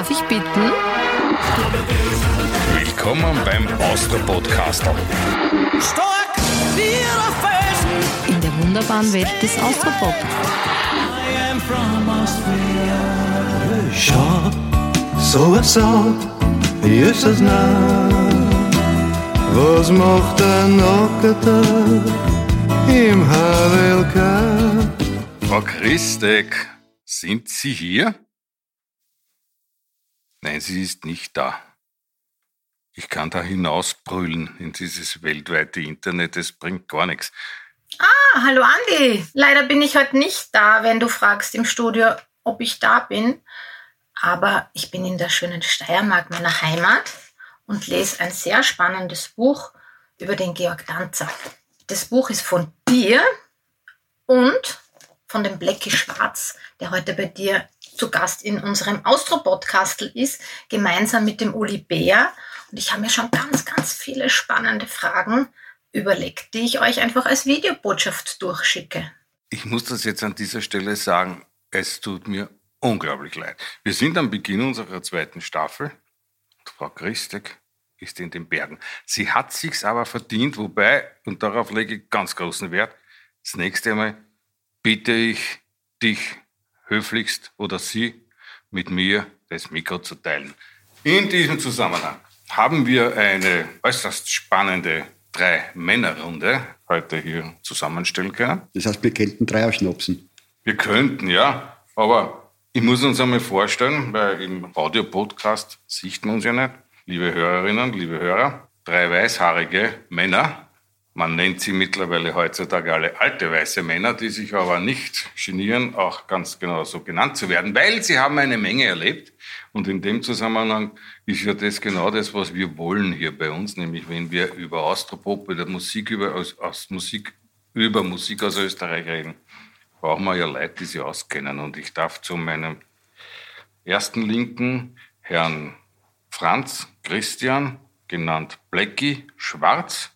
darf ich bitten? Willkommen beim Austro-Podcaster. Stark wie der Felsen. In der wunderbaren Welt des Austropop. I am from Austria. Schau, so so, ist es nah. Was macht der Nackerte im HWLK? Frau Christek, sind Sie hier? Nein, sie ist nicht da. Ich kann da hinausbrüllen in dieses weltweite Internet, es bringt gar nichts. Ah, hallo Andi. Leider bin ich heute nicht da, wenn du fragst im Studio, ob ich da bin. Aber ich bin in der schönen Steiermark, meiner Heimat, und lese ein sehr spannendes Buch über den Georg Danzer. Das Buch ist von dir und von dem Blecki Schwarz, der heute bei dir zu Gast in unserem Austro-Podcastel ist, gemeinsam mit dem Uli Bär. Und ich habe mir schon ganz, ganz viele spannende Fragen überlegt, die ich euch einfach als Videobotschaft durchschicke. Ich muss das jetzt an dieser Stelle sagen, es tut mir unglaublich leid. Wir sind am Beginn unserer zweiten Staffel. Frau Christek ist in den Bergen. Sie hat sich's aber verdient, wobei, und darauf lege ich ganz großen Wert, das nächste Mal bitte ich dich höflichst oder sie mit mir das Mikro zu teilen. In diesem Zusammenhang haben wir eine äußerst spannende Drei-Männer-Runde heute hier zusammenstellen können. Das heißt, wir könnten Dreier schnapsen. Wir könnten, ja, aber ich muss uns einmal vorstellen, weil im Audio-Podcast sieht man uns ja nicht. Liebe Hörerinnen, liebe Hörer, drei weißhaarige Männer. Man nennt sie mittlerweile heutzutage alle alte weiße Männer, die sich aber nicht genieren, auch ganz genau so genannt zu werden, weil sie haben eine Menge erlebt. Und in dem Zusammenhang ist ja das genau das, was wir wollen hier bei uns, nämlich wenn wir über Austropop, über Musik, über, aus, aus Musik, über Musik aus Österreich reden, brauchen wir ja Leute, die sich auskennen. Und ich darf zu meinem ersten Linken Herrn Franz Christian, genannt Blecki Schwarz,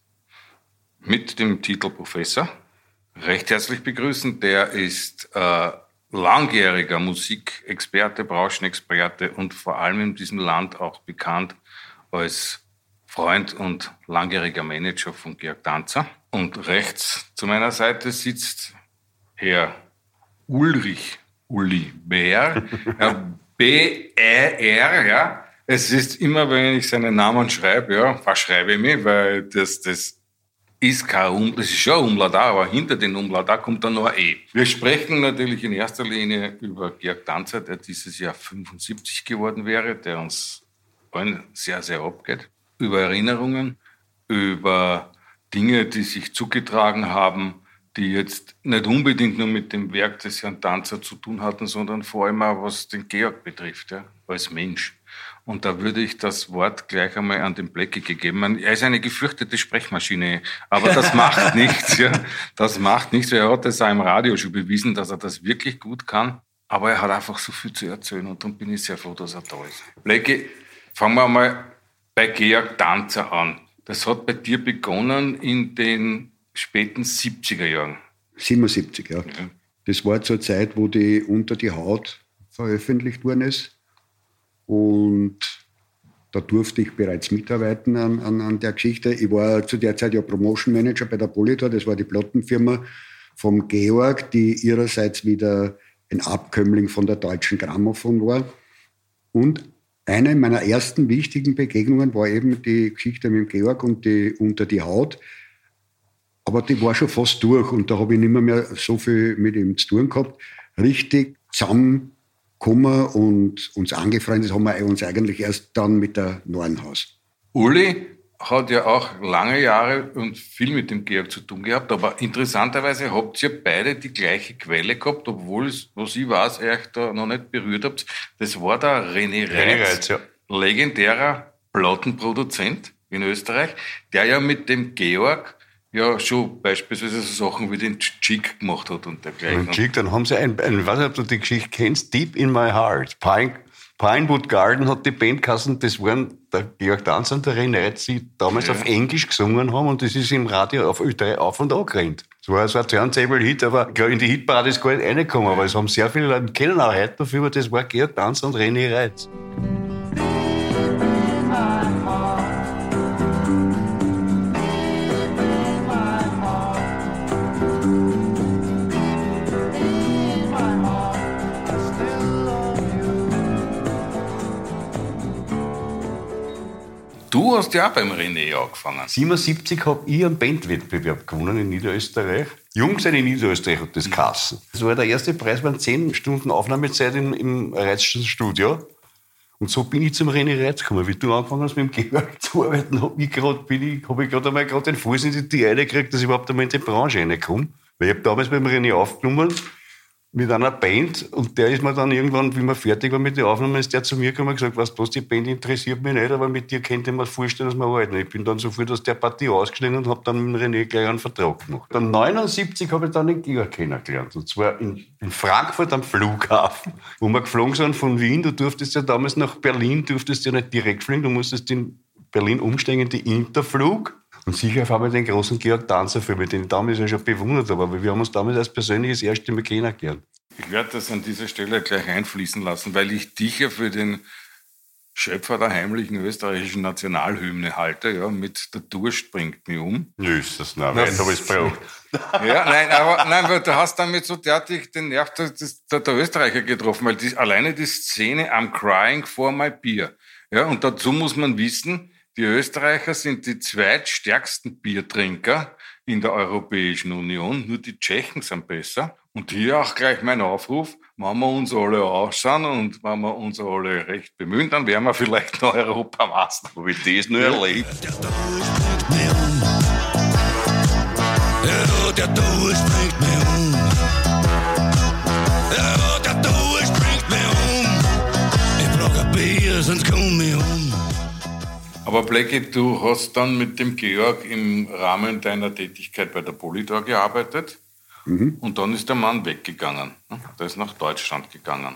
mit dem Titel Professor, recht herzlich begrüßen. Der ist äh, langjähriger Musikexperte, Branchenexperte und vor allem in diesem Land auch bekannt als Freund und langjähriger Manager von Georg Danzer. Und rechts zu meiner Seite sitzt Herr Ulrich Uli Bär, Herr B-E-R, ja. Es ist immer, wenn ich seinen Namen schreibe, ja, verschreibe ich mich, weil das, das um, das ist ein Umlaut, aber hinter den Umlaut kommt dann noch ein E. Wir sprechen natürlich in erster Linie über Georg Danzer, der dieses Jahr 75 geworden wäre, der uns allen sehr, sehr abgeht. Über Erinnerungen, über Dinge, die sich zugetragen haben, die jetzt nicht unbedingt nur mit dem Werk des Herrn Danzer zu tun hatten, sondern vor allem auch was den Georg betrifft, ja, als Mensch. Und da würde ich das Wort gleich einmal an den Blecki gegeben. Er ist eine gefürchtete Sprechmaschine, aber das macht nichts. Ja. Das macht nichts. Er hat das auch im Radio schon bewiesen, dass er das wirklich gut kann. Aber er hat einfach so viel zu erzählen und darum bin ich sehr froh, dass er da ist. Blecki, fangen wir mal bei Georg Danzer an. Das hat bei dir begonnen in den späten 70er Jahren. 77, ja. Das war zur Zeit, wo die Unter die Haut veröffentlicht worden ist. Und da durfte ich bereits mitarbeiten an, an, an der Geschichte. Ich war zu der Zeit ja Promotion Manager bei der Politor, das war die Plattenfirma vom Georg, die ihrerseits wieder ein Abkömmling von der deutschen Grammophon war. Und eine meiner ersten wichtigen Begegnungen war eben die Geschichte mit dem Georg und die Unter die Haut. Aber die war schon fast durch und da habe ich nicht mehr, mehr so viel mit ihm zu tun gehabt. Richtig zusammengekommen und uns angefreundet haben wir uns eigentlich erst dann mit der Nornhaus. Uli hat ja auch lange Jahre und viel mit dem Georg zu tun gehabt, aber interessanterweise habt ihr beide die gleiche Quelle gehabt, obwohl es, was ich weiß, euch da noch nicht berührt habt. Das war der René Reitz, René Reitz, ja. legendärer Plattenproduzent in Österreich, der ja mit dem Georg ja schon beispielsweise so Sachen wie den Chick gemacht hat und dergleichen. Und Klick, dann haben sie ein, ein, ich weiß nicht, ob du die Geschichte kennst, Deep in My Heart. Pine, Pinewood Garden hat die Band geheißen, das waren der Georg Danz und der René Reitz, die damals auf Englisch gesungen haben und das ist im Radio auf Ö3 auf und an gerannt. Es war so ein Turntable-Hit, aber glaub, in die Hitparade ist gar nicht reingekommen, aber es haben sehr viele Leute kennen auch heute dafür, aber das war Georg Danz und René Reitz. Du hast ja auch beim René angefangen. 77 habe ich einen Bandwettbewerb gewonnen in Niederösterreich. Jungs in Niederösterreich hat das Kassen. Das war der erste Preis, waren 10 Stunden Aufnahmezeit im, im Reizschen Studio. Und so bin ich zum René Reiz gekommen. Wie du angefangen hast, mit dem Georg zu arbeiten, habe ich gerade einmal grad den Fuß in die Tür gekriegt, dass ich überhaupt einmal in die Branche reinkomme. Weil ich habe damals beim René aufgenommen mit einer Band und der ist mir dann irgendwann, wie wir fertig waren mit den Aufnahmen, ist der zu mir gekommen und gesagt, weißt du was, die Band interessiert mich nicht, aber mit dir könnte mir vorstellen, dass wir arbeiten. Ich bin dann sofort aus der Partie ausgestiegen und habe dann mit René gleich einen Vertrag gemacht. Dann 79 habe ich dann den Georg kennengelernt und zwar in, in Frankfurt am Flughafen, wo wir geflogen sind von Wien. Du durftest ja damals nach Berlin, durftest ja nicht direkt fliegen, du musstest in Berlin umsteigen die Interflug. Und sicher haben wir den großen Georg Danzer für mich, den ich damals ja schon bewundert habe, aber wir haben uns damals als persönliches erste Mal kennengelernt. Ich werde das an dieser Stelle gleich einfließen lassen, weil ich dich ja für den Schöpfer der heimlichen österreichischen Nationalhymne halte. Ja, mit der Durst bringt mich um. Nö, ist das nicht. Weit habe ich es braucht. Ja, nein, aber nein, weil du hast damit so derartig den Nerv der, der, der Österreicher getroffen, weil die, alleine die Szene I'm crying for my beer. Ja, und dazu muss man wissen, die Österreicher sind die zweitstärksten Biertrinker in der Europäischen Union. Nur die Tschechen sind besser. Und hier auch gleich mein Aufruf, wenn wir uns alle ausschauen und wenn wir uns alle recht bemühen, dann wären wir vielleicht noch Europameister. Habe ich das nur erlebt? Ja, der Durst bringt mich um. Ja, der Durst bringt mich um. Ich brauch ein Bier, sonst komm ich um. Aber Blackie, du hast dann mit dem Georg im Rahmen deiner Tätigkeit bei der Polydor gearbeitet und dann ist der Mann weggegangen. ne? Der ist nach Deutschland gegangen.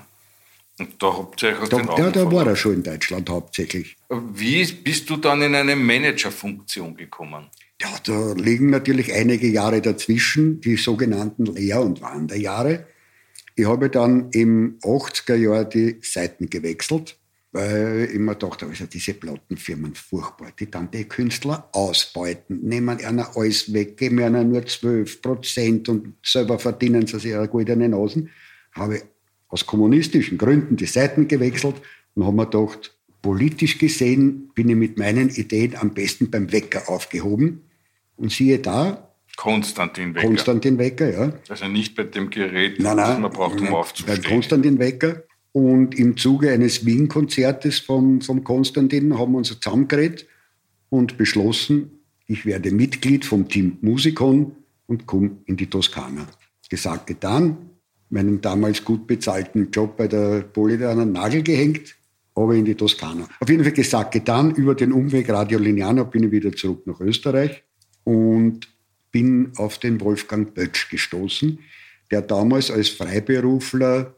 Und da habt ihr euch aus Da, den Augen da war er schon in Deutschland hauptsächlich. Wie bist du dann in eine Managerfunktion gekommen? Ja, da liegen natürlich einige Jahre dazwischen, die sogenannten Lehr- und Wanderjahre. Ich habe dann im 80er Jahr die Seiten gewechselt, weil ich mir dachte, also diese Plattenfirmen furchtbar, die dann die Künstler ausbeuten, nehmen einer alles weg, geben einer nur 12 Prozent und selber verdienen sie sich ihre goldenen Nasen. Habe ich aus kommunistischen Gründen die Seiten gewechselt und habe mir gedacht, politisch gesehen bin ich mit meinen Ideen am besten beim Wecker aufgehoben. Und siehe da, Konstantin Wecker. Konstantin Wecker, ja. also nicht bei dem Gerät, Nein, das nein, man braucht, um beim aufzustehen. Konstantin Wecker. Und im Zuge eines Wien-Konzertes vom, vom Konstantin haben wir uns zusammengeredet und beschlossen, ich werde Mitglied vom Team Musikon und komme in die Toskana. Gesagt, getan, meinen damals gut bezahlten Job bei der Polizei an den Nagel gehängt, aber in die Toskana. Auf jeden Fall gesagt, getan, über den Umweg Radio Lineano bin ich wieder zurück nach Österreich und bin auf den Wolfgang Bötsch gestoßen, der damals als Freiberufler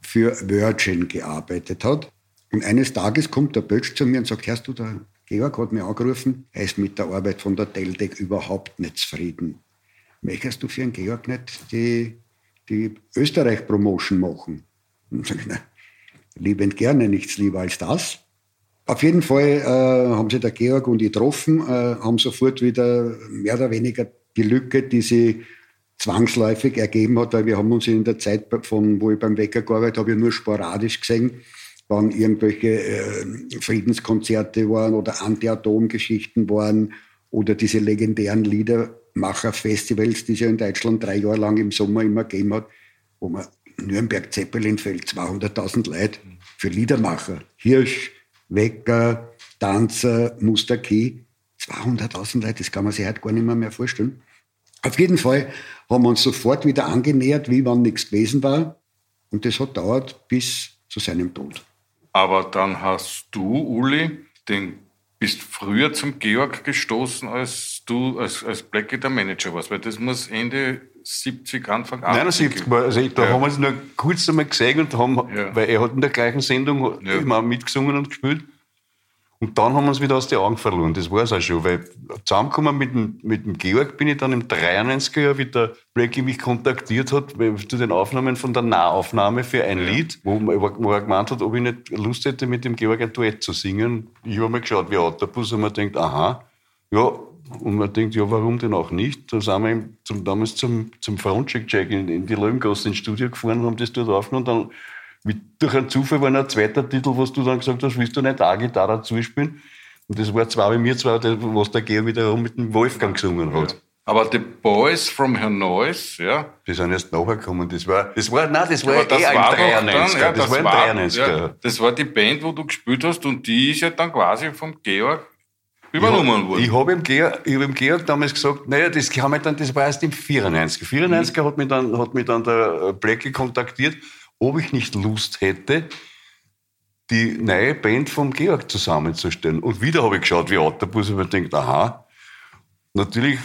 für Virgin gearbeitet hat. Und eines Tages kommt der Bötsch zu mir und sagt, hörst du, der Georg hat mich angerufen, er ist mit der Arbeit von der Teldec überhaupt nicht zufrieden. Möchtest du für den Georg nicht die, die Österreich-Promotion machen? Und sag ich, na, liebend gerne, nichts lieber als das. Auf jeden Fall äh, haben sich der Georg und ich getroffen, äh, haben sofort wieder mehr oder weniger die Lücke, die sie zwangsläufig ergeben hat, weil wir haben uns in der Zeit, von, wo ich beim Wecker gearbeitet habe, nur sporadisch gesehen, wann irgendwelche äh, Friedenskonzerte waren oder Anti-Atom-Geschichten waren oder diese legendären Liedermacher-Festivals, die es ja in Deutschland drei Jahre lang im Sommer immer gegeben hat, wo man Nürnberg Zeppelinfeld 200.000 Leute für Liedermacher, Hirsch, Wecker, Tanzer, Mustaki, 200.000 Leute, das kann man sich heute gar nicht mehr vorstellen. Auf jeden Fall haben wir uns sofort wieder angenähert, wie wenn nichts gewesen war. Und das hat dauert bis zu seinem Tod. Aber dann hast du, Uli, den, bist früher zum Georg gestoßen als du als, als Blackie der Manager warst, weil das muss Ende 70, Anfang 80 79 war, also da Ja. haben wir es nur kurz einmal gesehen und haben, Ja. weil er hat in der gleichen Sendung Ja. immer mitgesungen und gespielt. Und dann haben wir uns wieder aus den Augen verloren. Das war es auch schon, weil zusammengekommen mit dem, mit dem Georg bin ich dann im 93er Jahr, wie der Blackie mich kontaktiert hat, zu den Aufnahmen von der Nahaufnahme für ein Lied, wo, wo er gemeint hat, ob ich nicht Lust hätte, mit dem Georg ein Duett zu singen. Ich habe mal geschaut, wie Autobus, und man denkt, aha, ja, und man denkt, ja, warum denn auch nicht? Da sind wir zum, damals zum, zum Frontcheck-Check in, in die Löwengasse ins Studio gefahren und haben das dort aufgenommen. Und dann, wie durch einen Zufall, war noch ein zweiter Titel, was du dann gesagt hast, willst du nicht auch Gitarre dazu spielen? Und das war zwar bei mir zwar, was der Georg wiederum mit dem Wolfgang gesungen hat. Aber die Boys from Hannois, ja, Die sind erst nachher gekommen. Das war, das war, nein, das war aber das eher war dann, 93er. ja, das, war ein 93er. ja, das war die Band, wo du gespielt hast und die ist ja dann quasi vom Georg übernommen worden. Ich habe ihm, Georg- ich hab ihm Georg damals gesagt, naja, das, haben dann, das war erst im 94. 94 hat, mich dann, hat mich dann der Blackie kontaktiert, ob ich nicht Lust hätte, die neue Band vom Georg zusammenzustellen. Und wieder habe ich geschaut wie Autobus und mir gedacht, aha, natürlich,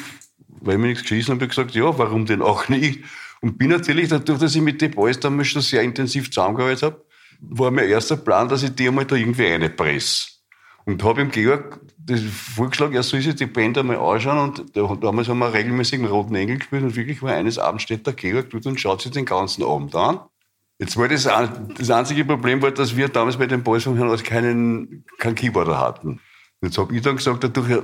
weil mir nichts geschissen habe, habe ich gesagt, ja, warum denn auch nicht? Und bin natürlich, dadurch, dass ich mit den Boys damals schon sehr intensiv zusammengearbeitet habe, war mein erster Plan, dass ich die einmal da irgendwie reinpresse. Und habe ihm Georg das vorgeschlagen, er soll sich die Band einmal anschauen. Und da, damals haben wir regelmäßig im Roten Engel gespielt. Und wirklich war eines Abends steht der Georg dort und schaut sich den ganzen Abend an. Jetzt war das, das einzige Problem, war, dass wir damals bei den Boys von Herrn keinen, keinen Keyboarder hatten. Jetzt habe ich dann gesagt, dadurch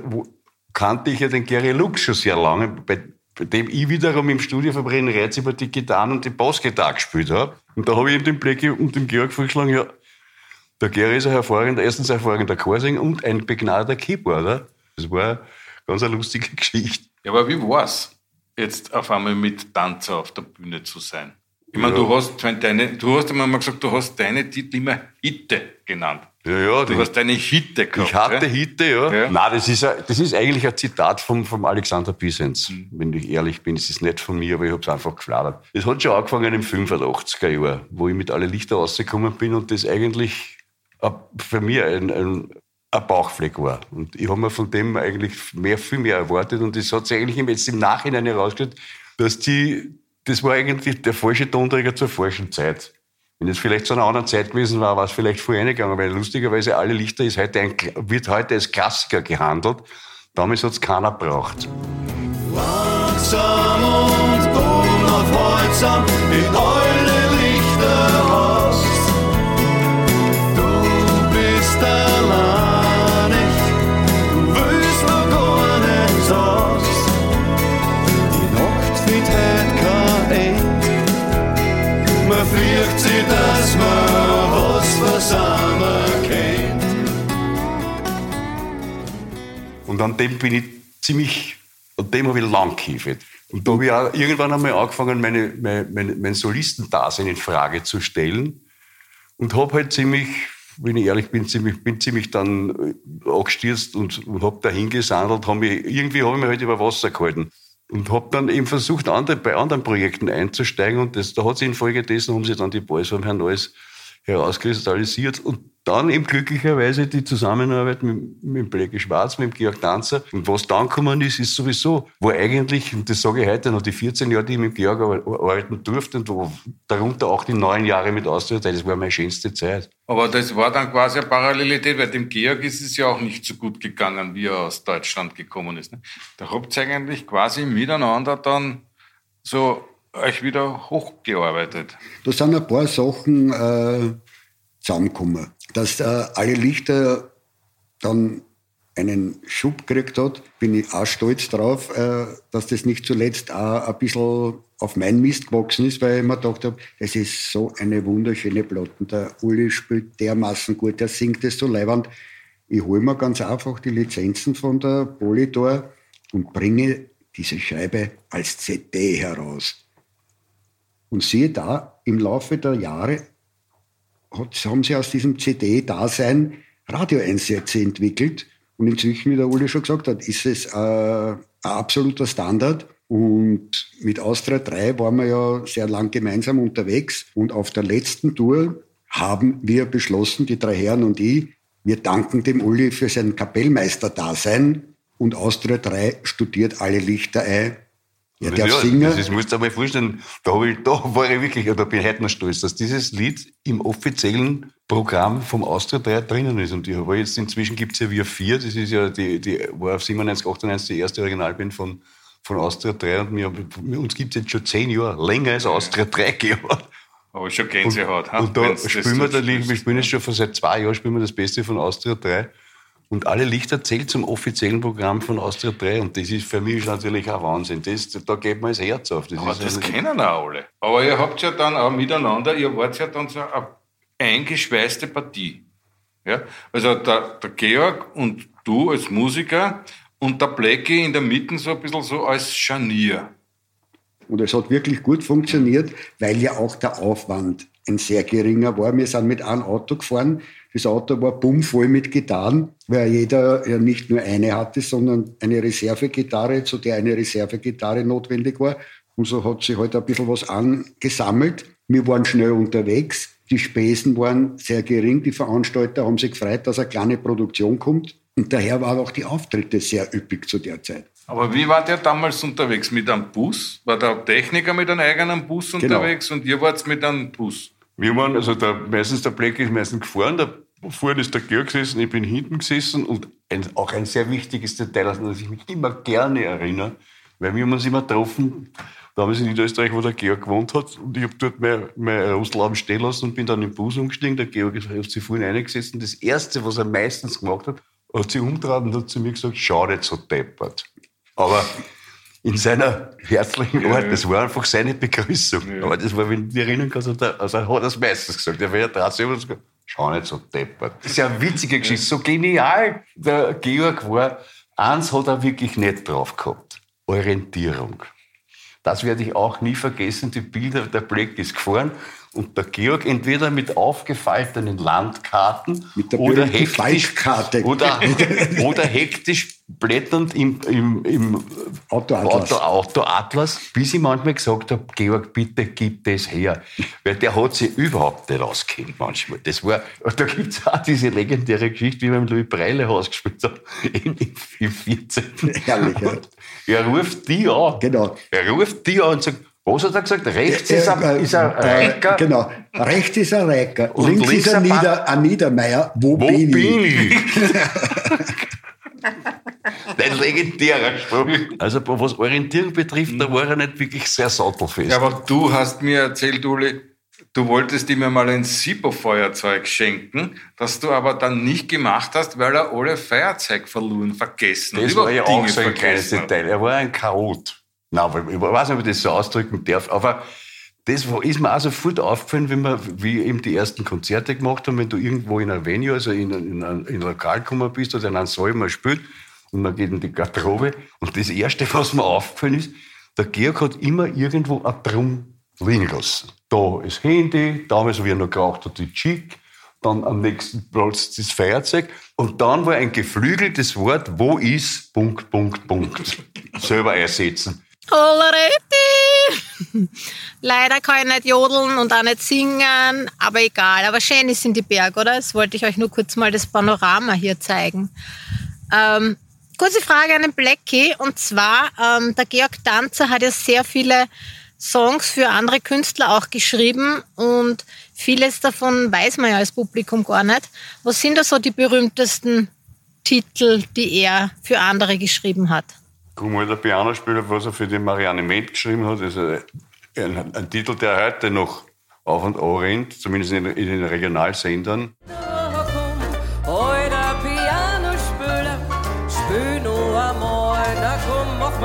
kannte ich ja den Gary Lux schon sehr lange, bei, bei dem ich wiederum im Studio verbrennen Reiz über die Gitarren und die Bassgitarre gespielt habe. Und da habe ich ihm den Blackie und dem Georg vorgeschlagen, ja, der Gary ist ein hervorragender, erstens ein hervorragender Chorsänger und ein begnadeter Keyboarder. Das war eine ganz eine lustige Geschichte. Ja, aber wie war's, jetzt auf einmal mit Tanzer auf der Bühne zu sein? Ich meine, Ja. du hast deine, du hast immer mal gesagt, du hast deine Titel immer Hitte genannt. Ja, ja, Du hast deine Hitte gehabt. Ich hatte ja? Hitte, ja. Ja. Nein, das ist, ein, das ist eigentlich ein Zitat vom, vom Alexander Pisens. Mhm. Wenn ich ehrlich bin, es ist nicht von mir, aber ich habe es einfach gefladert. Es hat schon angefangen im 85er Jahr, wo ich mit alle Lichter rausgekommen bin und das eigentlich für mich ein, ein, ein Bauchfleck war. Und ich habe mir von dem eigentlich mehr, viel mehr erwartet und das hat sich eigentlich jetzt im Nachhinein herausgestellt, dass die, das war eigentlich der falsche Tonträger zur falschen Zeit. Wenn es vielleicht zu einer anderen Zeit gewesen war, war es vielleicht voll reingegangen, weil lustigerweise alle Lichter ist heute ein, wird heute als Klassiker gehandelt. Damals hat es keiner braucht. Langsam und unaufhaltsam in dass man was versammeln kennt. Und an dem bin ich ziemlich, an dem habe ich lang gehiefert. Und da habe ich auch irgendwann einmal angefangen, meine, mein, mein, mein Solistendasein in Frage zu stellen. Und habe halt ziemlich, wenn ich ehrlich bin, ziemlich, bin ziemlich dann äh, angestürzt und, und habe dahin gesandelt. Hab mich, irgendwie habe ich mich halt über Wasser gehalten. Und habe dann eben versucht, andere, bei anderen Projekten einzusteigen. Und das, da hat sich infolgedessen, haben sie dann die Boys vom Herrn Neues herauskristallisiert. Und dann eben glücklicherweise die Zusammenarbeit mit, mit Blackie Schwarz, mit dem Georg Tanzer. Und was dann gekommen ist, ist sowieso, wo eigentlich, und das sage ich heute noch, die 14 Jahre, die ich mit Georg ar- arbeiten durfte, und wo, darunter auch die neun Jahre mit Austria, das war meine schönste Zeit. Aber das war dann quasi eine Parallelität, weil dem Georg ist es ja auch nicht so gut gegangen, wie er aus Deutschland gekommen ist. ne? Da habt ihr eigentlich quasi miteinander dann so euch wieder hochgearbeitet. Da sind ein paar Sachen äh, zusammengekommen. Dass äh, alle Lichter dann einen Schub gekriegt hat, bin ich auch stolz drauf, äh, dass das nicht zuletzt auch ein bisschen auf mein Mist gewachsen ist, weil ich mir gedacht habe, das ist so eine wunderschöne Platte. Der Uli spielt dermaßen gut, der singt es so leibend. Ich hole mir ganz einfach die Lizenzen von der Polydor und bringe diese Scheibe als CD heraus. Und siehe da, im Laufe der Jahre hat, haben sie aus diesem CD-Dasein Radioeinsätze entwickelt. Und inzwischen, wie der Uli schon gesagt hat, ist es äh, ein absoluter Standard. Und mit Austria 3 waren wir ja sehr lang gemeinsam unterwegs. Und auf der letzten Tour haben wir beschlossen, die drei Herren und ich, wir danken dem Uli für sein Kapellmeister-Dasein und Austria 3 studiert alle Lichter ein. Er Das, darf ja, singen. das ist, musst du dir mal vorstellen, da, ich, da war ich wirklich, oder bin ich heute noch stolz, dass dieses Lied im offiziellen Programm vom Austria 3 drinnen ist. Und ich habe jetzt inzwischen gibt es ja Wir 4, das ist ja die, die war auf 97, 98 die erste Originalband von, von Austria 3 und wir, uns gibt es jetzt schon zehn Jahre, länger als Austria 3 gegeben. Aber schon Gänsehaut. ha? Und da spielen wir, da, wir spielen jetzt schon von seit zwei Jahren spielen wir das Beste von Austria 3. Und alle Lichter zählt zum offiziellen Programm von Austria 3. Und das ist für mich natürlich auch Wahnsinn. Das, da geht mir das Herz auf. Das Aber ist das kennen auch alle. Aber ihr habt ja dann auch miteinander, ihr wart ja dann so eine eingeschweißte Partie. Ja? Also der, der Georg und du als Musiker und der Blackie in der Mitte so ein bisschen so als Scharnier. Und es hat wirklich gut funktioniert, weil ja auch der Aufwand ein sehr geringer war. Wir sind mit einem Auto gefahren. Das Auto war bummvoll mit Gitarren, weil jeder ja nicht nur eine hatte, sondern eine Reservegitarre, zu der eine Reservegitarre notwendig war. Und so hat sich halt ein bisschen was angesammelt. Wir waren schnell unterwegs. Die Spesen waren sehr gering. Die Veranstalter haben sich gefreut, dass eine kleine Produktion kommt. Und daher waren auch die Auftritte sehr üppig zu der Zeit. Aber wie war der damals unterwegs? Mit einem Bus? War der Techniker mit einem eigenen Bus Genau. unterwegs und ihr wart mit einem Bus? Wir waren, also der, meistens der Black ist meistens gefahren, der, vorne ist der Georg gesessen, ich bin hinten gesessen und ein, auch ein sehr wichtiges Detail, an das ich mich immer gerne erinnere, weil wir haben uns immer getroffen, damals in Niederösterreich, wo der Georg gewohnt hat und ich habe dort mein, mein Rostlauben stehen lassen und bin dann im Bus umgestiegen, der Georg ist- hat sich vorhin reingesessen. Das Erste, was er meistens gemacht hat, hat sich umgedreht und hat zu mir gesagt, nicht so deppert. Aber in seiner herzlichen Art, das war einfach seine Begrüßung. Aber das war, wenn du dich erinnern kannst, hat er, also er hat das meistens gesagt. Er wäre ja selber gesagt, schau nicht so deppert. Das ist ja eine witzige Geschichte, so genial. Der Georg war, eins hat er wirklich nicht drauf gehabt. Orientierung. Das werde ich auch nie vergessen. Die Bilder, der Black ist gefahren und der Georg entweder mit aufgefalteten Landkarten Mit der oder hektisch, oder, oder hektisch blätternd im, im, im Autoatlas. Auto, Autoatlas, bis ich manchmal gesagt habe, Georg, bitte gib das her. Weil der hat sich überhaupt nicht auskennt manchmal. Das war, da gibt es auch diese legendäre Geschichte, wie wir im Louis Breile Haus gespielt haben, im, im 14. Herrlich, ja. Er ruft die an. Genau. Er ruft die an und sagt, was hat er gesagt? Rechts ist Äh, ein, äh, ist ein äh, Reiker. Genau. Rechts ist ein Reiker. Und links, links ist ein, ein Nieder, ein Niedermeier. Wo, Wo bin, bin ich? ich? Ein legendärer Spruch. Also was Orientierung betrifft, da war er nicht wirklich sehr sattelfest. Ja, aber du hast mir erzählt, Uli, du wolltest ihm ja mal ein Sipo-Feuerzeug schenken, das du aber dann nicht gemacht hast, weil er alle Feuerzeug verloren, vergessen und Das war ja auch so ein kleines hat. Detail. Er war ein Chaot. Nein, ich weiß nicht, ob ich das so ausdrücken darf, aber das ist mir auch sofort aufgefallen, wenn wir wie eben die ersten Konzerte gemacht haben, wenn du irgendwo in einer Venue, also in, in, ein- in ein Lokal gekommen bist oder in einem Saal mal spielt und man geht in die Garderobe und das Erste, was mir aufgefallen ist, der Georg hat immer irgendwo ein Drum liegen lassen. Da das Handy, damals, wie er noch geraucht hat, die Chick, dann am nächsten Platz das Feuerzeug und dann war ein geflügeltes Wort, wo ist, Punkt, Punkt, Punkt. Selber einsetzen. Hollereti! Leider kann ich nicht jodeln und auch nicht singen, aber egal. Aber schön ist in die Berg, oder? Jetzt wollte ich euch nur kurz mal das Panorama hier zeigen. Ähm, kurze Frage an den Blackie. Und zwar, ähm, der Georg Danzer hat ja sehr viele Songs für andere Künstler auch geschrieben und vieles davon weiß man ja als Publikum gar nicht. Was sind da so die berühmtesten Titel, die er für andere geschrieben hat? Guck mal, der Pianospieler, was er für die Marianne Ment geschrieben hat, ist ein, ein, Titel, der heute noch auf und an rennt, zumindest in, in den Regionalsendern.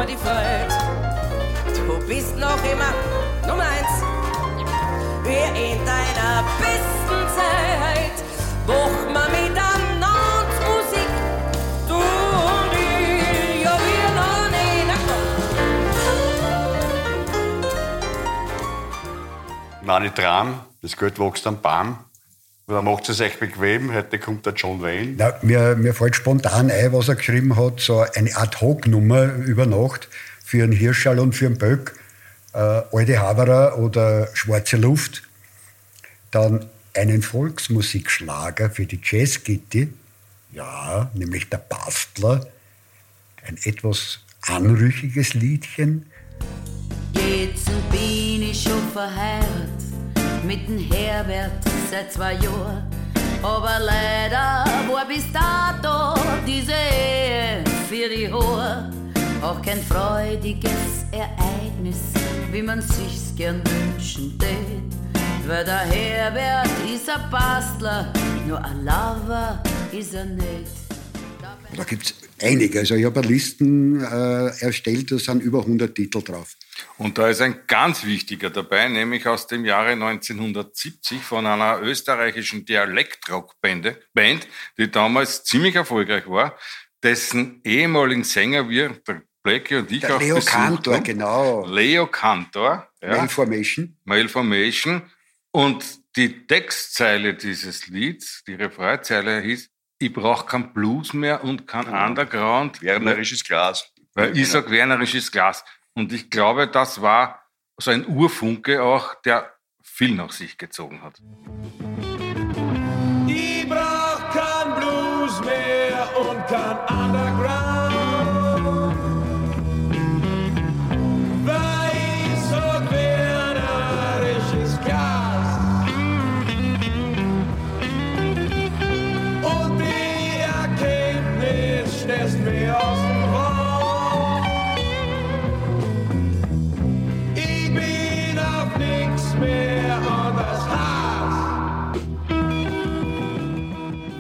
Die Freude. Du bist noch immer Nummer eins, wie in deiner besten Zeit. Mach mal Meine Tram, das Geld wächst am Baum. Da macht es euch bequem, heute kommt der John Wayne. Na, mir, mir fällt spontan ein, was er geschrieben hat, so eine Ad-Hoc-Nummer über Nacht für einen Hirschall und für einen Böck. Äh, Alte Haberer oder Schwarze Luft. Dann einen Volksmusikschlager für die Jazzgitti. Ja, nämlich der Bastler. ein etwas anrüchiges Liedchen. Bin ich schon verheiratet mit dem Herbert seit zwei Jahren. Aber leider war bis dato diese Ehe für die Hohe auch kein freudiges Ereignis, wie man sich's gern wünschen tät. Weil der Herbert ist ein Bastler, nur ein Lover ist er nicht. Da gibt es einige. Also ich habe Listen äh, erstellt, da sind über 100 Titel drauf. Und da ist ein ganz wichtiger dabei, nämlich aus dem Jahre 1970 von einer österreichischen Dialektrockband, Band, die damals ziemlich erfolgreich war, dessen ehemaligen Sänger wir, der Blackie und ich Der auch Leo Cantor, haben. genau. Leo Cantor. Ja. Malformation. Malformation. Und die Textzeile dieses Lieds, die Refrainzeile hieß, ich brauche kein Blues mehr und kein Underground. Wernerisches Glas. Weil ich sag wernerisches Glas. Und ich glaube, das war so ein Urfunke auch, der viel nach sich gezogen hat.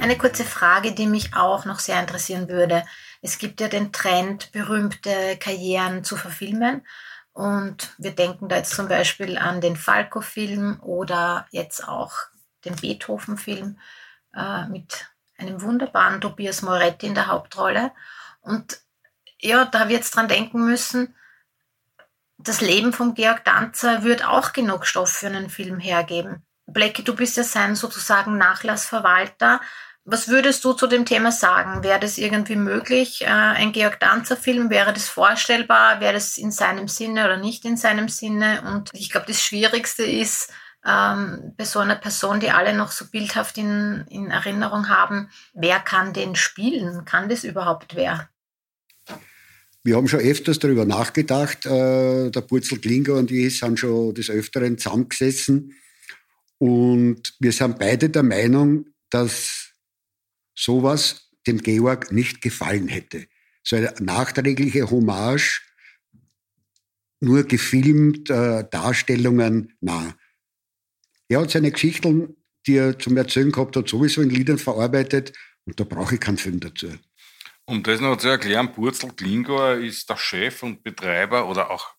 Eine kurze Frage, die mich auch noch sehr interessieren würde. Es gibt ja den Trend, berühmte Karrieren zu verfilmen. Und wir denken da jetzt zum Beispiel an den Falco-Film oder jetzt auch den Beethoven-Film äh, mit einem wunderbaren Tobias Moretti in der Hauptrolle. Und ja, da wird es dran denken müssen, das Leben von Georg Danzer wird auch genug Stoff für einen Film hergeben. Blackie, du bist ja sein sozusagen Nachlassverwalter. Was würdest du zu dem Thema sagen? Wäre das irgendwie möglich? Äh, ein Georg Danzer-Film, wäre das vorstellbar? Wäre das in seinem Sinne oder nicht in seinem Sinne? Und ich glaube, das Schwierigste ist, ähm, bei so einer Person, die alle noch so bildhaft in, in Erinnerung haben, wer kann den spielen? Kann das überhaupt wer? Wir haben schon öfters darüber nachgedacht. Äh, der Purzel Klinger und ich sind schon des Öfteren zusammengesessen. Und wir sind beide der Meinung, dass sowas dem Georg nicht gefallen hätte. So eine nachträgliche Hommage, nur gefilmt, äh, Darstellungen, na. Er hat seine Geschichten, die er zum Erzählen gehabt hat, sowieso in Liedern verarbeitet und da brauche ich keinen Film dazu. Um das noch zu erklären, Purzel Klingauer ist der Chef und Betreiber oder auch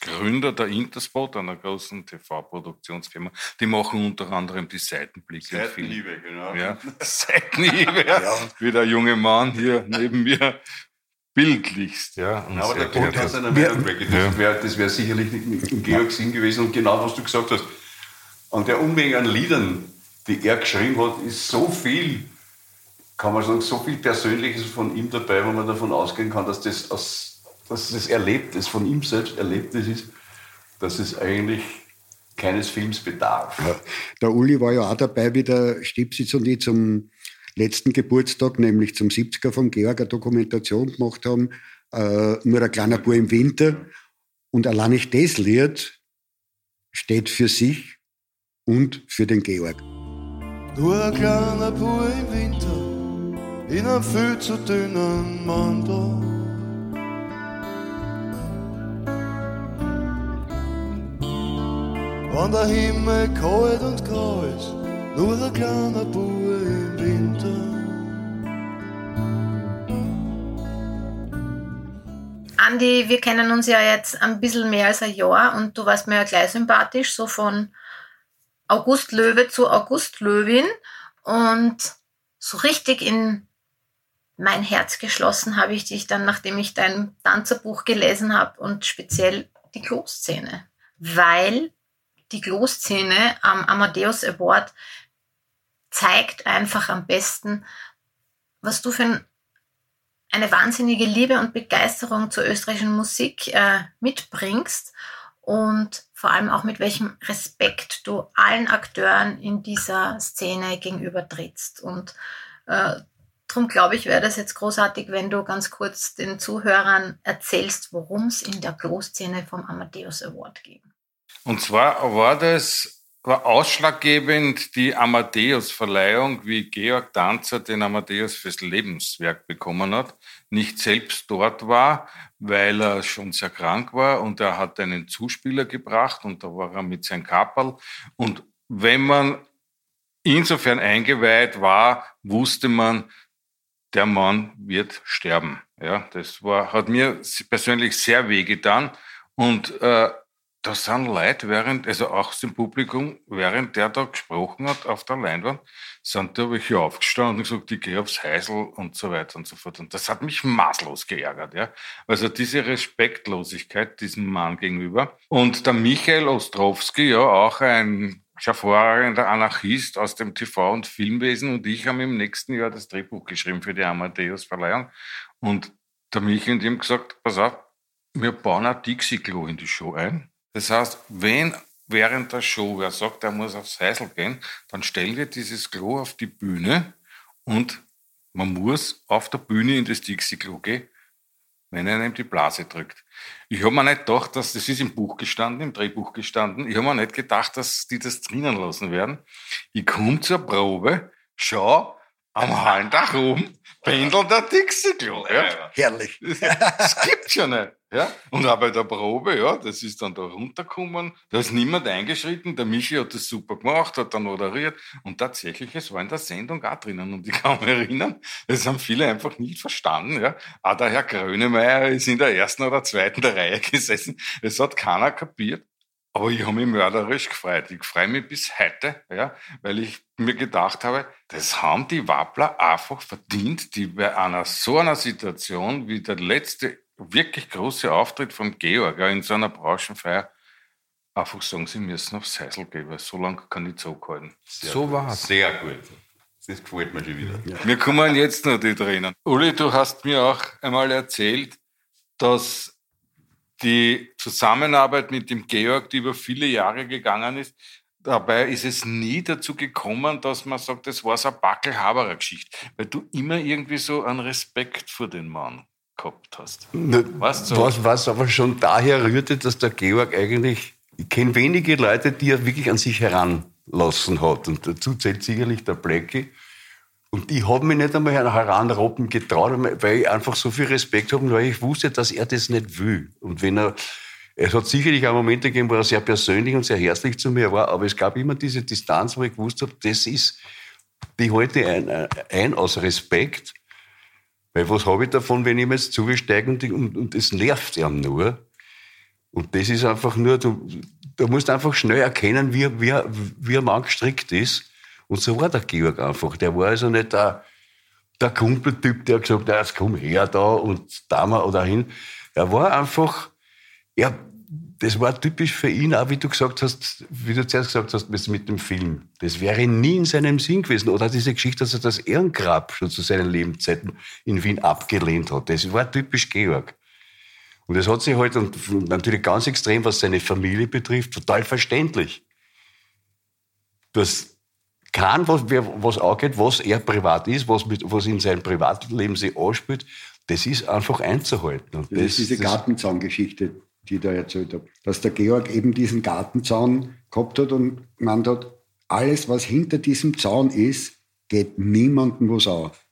Gründer der Interspot, einer großen TV-Produktionsfirma. Die machen unter anderem die Seitenblicke. im. Seitenhiebe, genau. Ja, Seitenhiebe, ja. wie der junge Mann hier neben mir bildlichst. Ja, Aber der Grund hat seiner Meinung weg. Das wäre wär sicherlich nicht in Georg Sinn gewesen. Und genau was du gesagt hast, an der Unmenge an Liedern, die er geschrieben hat, ist so viel, kann man sagen, so viel Persönliches von ihm dabei, wo man davon ausgehen kann, dass das, aus, dass das Erlebtes, von ihm selbst Erlebtes ist, dass es eigentlich keines Films bedarf. Der Uli war ja auch dabei, wie der Stipsitz und ich zum letzten Geburtstag, nämlich zum 70er von Georg, eine Dokumentation gemacht haben, äh, nur ein kleiner Bub im Winter. Und allein nicht das Lied steht für sich und für den Georg. Nur ein kleiner Bub im Winter in einem viel zu dünnen Mantel. Wenn der Himmel kalt und grau ist, nur ein kleiner Bub im Winter. Andi, wir kennen uns ja jetzt ein bisschen mehr als ein Jahr und du warst mir ja gleich sympathisch, so von August Löwe zu August Löwin und so richtig in mein Herz geschlossen habe ich dich dann, nachdem ich dein Tanzerbuch gelesen habe und speziell die Kloszene, weil die Kloszene am Amadeus Award zeigt einfach am besten, was du für ein eine wahnsinnige Liebe und Begeisterung zur österreichischen Musik äh, mitbringst und vor allem auch mit welchem Respekt du allen Akteuren in dieser Szene gegenüber trittst. Und äh, Darum glaube ich, wäre das jetzt großartig, wenn du ganz kurz den Zuhörern erzählst, worum es in der Klo-Szene vom Amadeus Award ging. Und zwar war das war ausschlaggebend die Amadeus-Verleihung, wie Georg Danzer den Amadeus fürs Lebenswerk bekommen hat. Nicht selbst dort war, weil er schon sehr krank war und er hat einen Zuspieler gebracht und da war er mit seinem Kapperl. Und wenn man insofern eingeweiht war, wusste man, der Mann wird sterben. Ja, das war, hat mir persönlich sehr wehgetan. Und äh, da sind Leute während, also auch dem Publikum, während der da gesprochen hat auf der Leinwand, sind da welche aufgestanden und gesagt, ich gehe aufs Heisel und so weiter und so fort. Und das hat mich maßlos geärgert, ja. Also diese Respektlosigkeit diesem Mann gegenüber. Und der Michael Ostrowski, ja, auch ein hervorragender Anarchist aus dem TV- und Filmwesen und ich haben im nächsten Jahr das Drehbuch geschrieben für die Amadeus-Verleihung. Und der Michael und ihm gesagt, pass auf, wir bauen ein Dixie-Klo in die Show ein. Das heißt, wenn während der Show wer sagt, er muss aufs Heisel gehen, dann stellen wir dieses Klo auf die Bühne und man muss auf der Bühne in das Dixie-Klo gehen, wenn er ihm die Blase drückt. Ich habe mir nicht gedacht, dass das ist im Buch gestanden, im Drehbuch gestanden. Ich habe mir nicht gedacht, dass die das drinnen lassen werden. Ich komme zur Probe, schau am Hallendach oben, pendelt der Dixie-Klo. Ja. Herrlich. Das gibt's ja nicht. Ja? Und auch bei der Probe, ja, das ist dann da runtergekommen. Da ist niemand eingeschritten. Der Michi hat das super gemacht, hat dann moderiert. Und tatsächlich, es war in der Sendung auch drinnen. Und ich kann mich erinnern, das haben viele einfach nicht verstanden. Ja? Auch der Herr Grönemeyer ist in der ersten oder zweiten der Reihe gesessen. Es hat keiner kapiert. Aber ich habe mich mörderisch gefreut. Ich freue mich bis heute, ja, weil ich mir gedacht habe, das haben die Wappler einfach verdient, die bei einer so einer Situation wie der letzte wirklich große Auftritt von Georg ja, in so einer Branchenfeier einfach sagen, sie müssen aufs Seisel gehen, weil so lange kann ich zurückhalten. So war es. Sehr gut. Das gefällt mir schon wieder. Mir kommen jetzt noch die Tränen. Uli, du hast mir auch einmal erzählt, dass die Zusammenarbeit mit dem Georg, die über viele Jahre gegangen ist, dabei ist es nie dazu gekommen, dass man sagt, das war so eine Backelhaberer Geschichte, weil du immer irgendwie so einen Respekt vor den Mann gehabt hast. Weißt du? was, was aber schon daher rührte, dass der Georg eigentlich, ich kenne wenige Leute, die er wirklich an sich heranlassen hat. Und dazu zählt sicherlich der Blackie. Und ich habe mich nicht einmal heranroppen getraut, weil ich einfach so viel Respekt habe, weil ich wusste, dass er das nicht will. Und wenn er, es hat sicherlich auch Momente gegeben, wo er sehr persönlich und sehr herzlich zu mir war, aber es gab immer diese Distanz, wo ich gewusst habe, das ist, die halte ein, ein aus Respekt. Weil was habe ich davon, wenn ich mir jetzt zusteige und, und, und das nervt ihm nur? Und das ist einfach nur, du, du musst einfach schnell erkennen, wie, wie, wie ein Mann gestrickt ist. Und so war der Georg einfach. Der war also nicht der, der Kumpeltyp, der gesagt hat, jetzt komm her da und da mal oder hin. Er war einfach, ja, das war typisch für ihn, auch wie du gesagt hast, wie du zuerst gesagt hast, mit dem Film. Das wäre nie in seinem Sinn gewesen. Oder diese Geschichte, dass er das Ehrengrab schon zu seinen Lebenszeiten in Wien abgelehnt hat. Das war typisch Georg. Und das hat sich halt, und natürlich ganz extrem, was seine Familie betrifft, total verständlich. Das kann, was, was angeht, was er privat ist, was, mit, was in seinem Privatleben sich anspielt, das ist einfach einzuhalten. Und das, das ist diese Gartenzaungeschichte, die ich da erzählt habe. Dass der Georg eben diesen Gartenzaun gehabt hat und man hat, alles, was hinter diesem Zaun ist, geht niemandem was auf.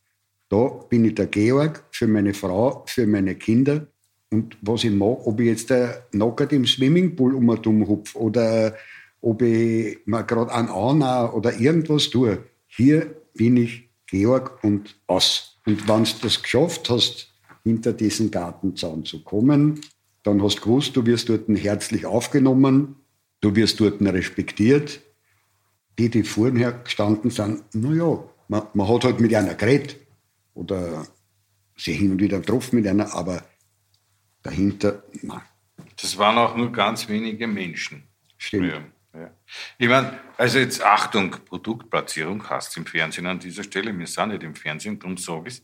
Da bin ich der Georg für meine Frau, für meine Kinder. Und was ich mache, ob ich jetzt nackert im Swimmingpool um und hupf oder ob ich mir gerade an Anna oder irgendwas tue. Hier bin ich Georg und aus. Und wenn du das geschafft hast, hinter diesen Gartenzaun zu kommen, dann hast du gewusst, du wirst dort herzlich aufgenommen, du wirst dort respektiert. Die, die vorher gestanden sind, naja, man, man hat halt mit einer geredet oder sie hin und wieder getroffen mit einer, aber dahinter, nein. Das waren auch nur ganz wenige Menschen. Stimmt. Ja. Ja. Ich meine, also jetzt Achtung, Produktplatzierung hast im Fernsehen an dieser Stelle. Wir sind nicht im Fernsehen, darum sage ich es.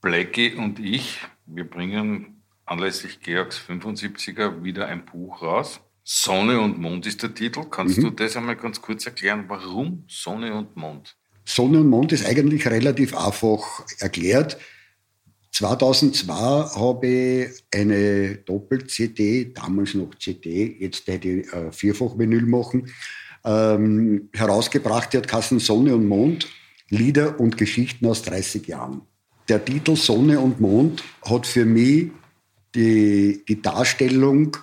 Blackie und ich, wir bringen anlässlich Georgs 75er wieder ein Buch raus. Sonne und Mond ist der Titel. Kannst Mhm. du das einmal ganz kurz erklären? Warum Sonne und Mond? Sonne und Mond ist eigentlich relativ einfach erklärt. 2002 habe ich eine Doppel-CD, damals noch CD, jetzt hätte ich äh, Vierfach-Vinyl machen, ähm, herausgebracht. Die hat Kassen Sonne und Mond, Lieder und Geschichten aus 30 Jahren. Der Titel Sonne und Mond hat für mich die, die Darstellung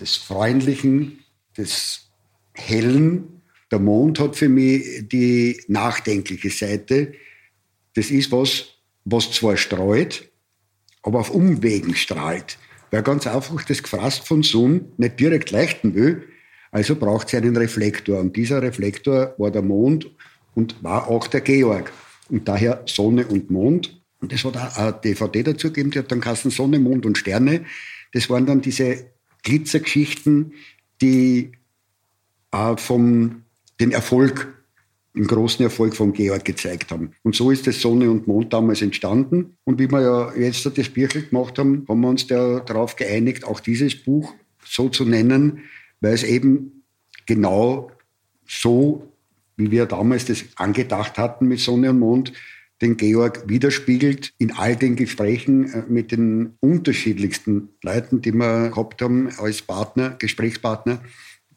des Freundlichen, des Hellen. Der Mond hat für mich die nachdenkliche Seite. Das ist was, was zwar streut, aber auf Umwegen strahlt. Weil ganz einfach das Gefraßt von Sonne nicht direkt leuchten will, also braucht es einen Reflektor. Und dieser Reflektor war der Mond und war auch der Georg. Und daher Sonne und Mond. Und es hat auch eine DVD dazu gegeben, die hat dann Kassen Sonne, Mond und Sterne. Das waren dann diese Glitzergeschichten, die äh, vom, den Erfolg, den großen Erfolg von Georg gezeigt haben. Und so ist das Sonne und Mond damals entstanden. Und wie wir ja jetzt das Birchel gemacht haben, haben wir uns darauf geeinigt, auch dieses Buch so zu nennen, weil es eben genau so, wie wir damals das angedacht hatten mit Sonne und Mond, den Georg widerspiegelt in all den Gesprächen äh, mit den unterschiedlichsten Leuten, die wir gehabt haben als Partner, Gesprächspartner,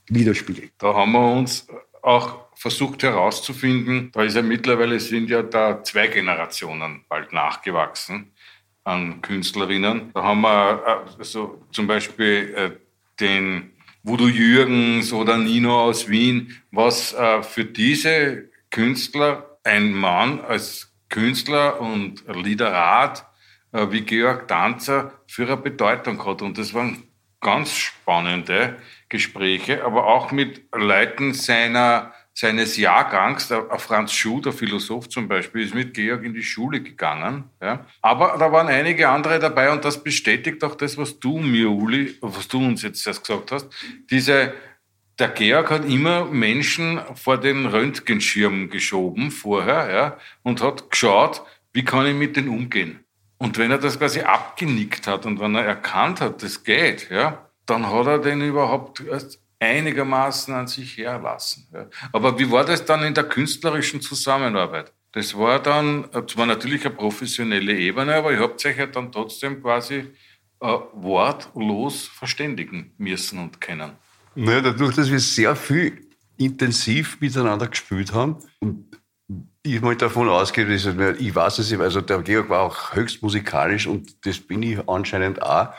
widerspiegelt. Da haben wir uns auch versucht herauszufinden, da ist ja mittlerweile sind ja da zwei Generationen bald nachgewachsen an Künstlerinnen. Da haben wir äh, also zum Beispiel äh, den Voodoo Jürgens oder Nino aus Wien, was für diese Künstler ein Mann als Künstler und Liederat äh, wie Georg Danzer für eine Bedeutung hat. Und das waren ganz spannende Gespräche, aber auch mit Leuten seiner, seines Jahrgangs. Der Franz Schuh, der Philosoph zum Beispiel, ist mit Georg in die Schule gegangen. Ja. Aber da waren einige andere dabei und das bestätigt auch das, was du mir, Uli, was du uns jetzt erst gesagt hast. Diese der Georg hat immer Menschen vor den Röntgenschirm geschoben vorher ja, und hat geschaut, wie kann ich mit denen umgehen. Und wenn er das quasi abgenickt hat und wenn er erkannt hat, das geht, ja, dann hat er den überhaupt erst einigermaßen an sich herlassen. Aber wie war das dann in der künstlerischen Zusammenarbeit? Das war dann zwar natürlich eine professionelle Ebene, aber ihr habt euch ja dann trotzdem quasi äh, wortlos verständigen müssen und kennen. Naja, dadurch, dass wir sehr viel intensiv miteinander gespielt haben und ich mal davon ausgehe, dass ich weiß es, also der Georg war auch höchst musikalisch und das bin ich anscheinend auch.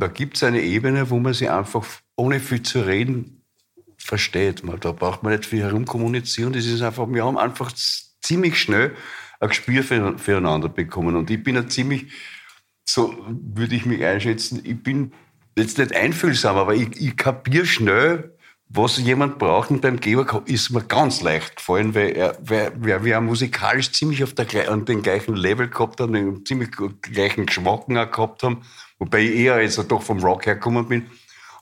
Da gibt es eine Ebene, wo man sich einfach ohne viel zu reden versteht. Da braucht man nicht viel herumkommunizieren. Das ist einfach, wir haben einfach ziemlich schnell ein Gespür füreinander bekommen. Und ich bin ein ziemlich, so würde ich mich einschätzen, ich bin jetzt nicht einfühlsam, aber ich, ich kapiere schnell, was jemand braucht. Und beim Georg ist mir ganz leicht gefallen, weil er, weil, weil wir musikalisch ziemlich auf der, an den gleichen Level gehabt haben, den ziemlich gleichen Geschmack gehabt haben, wobei ich eher jetzt doch vom Rock hergekommen bin.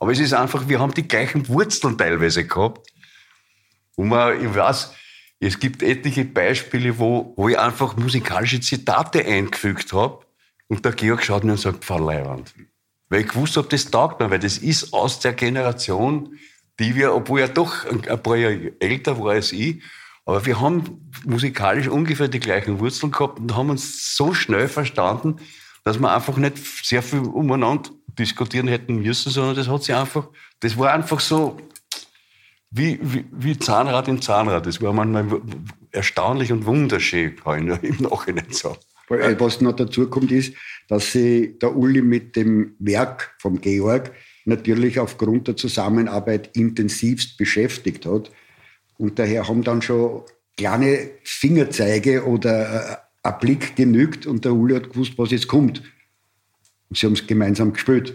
Aber es ist einfach, wir haben die gleichen Wurzeln teilweise gehabt. Und man, ich weiß, es gibt etliche Beispiele, wo, wo ich einfach musikalische Zitate eingefügt habe. Und der Georg schaut mir und sagt, Frau Leiwand, weil ich gewusst habe, das taugt mir, weil das ist aus der Generation, die wir, obwohl er doch ein paar Jahre älter war als ich, aber wir haben musikalisch ungefähr die gleichen Wurzeln gehabt und haben uns so schnell verstanden, dass wir einfach nicht sehr viel umeinander diskutieren hätten müssen, sondern das hat sich einfach, das war einfach so wie, wie, wie Zahnrad in Zahnrad. Das war manchmal erstaunlich und wunderschön, kann ich im Nachhinein sagen. Was noch dazu kommt, ist, dass sich der Uli mit dem Werk vom Georg natürlich aufgrund der Zusammenarbeit intensivst beschäftigt hat. Und daher haben dann schon kleine Fingerzeige oder äh, ein Blick genügt und der Uli hat gewusst, was jetzt kommt. Und sie haben es gemeinsam gespielt.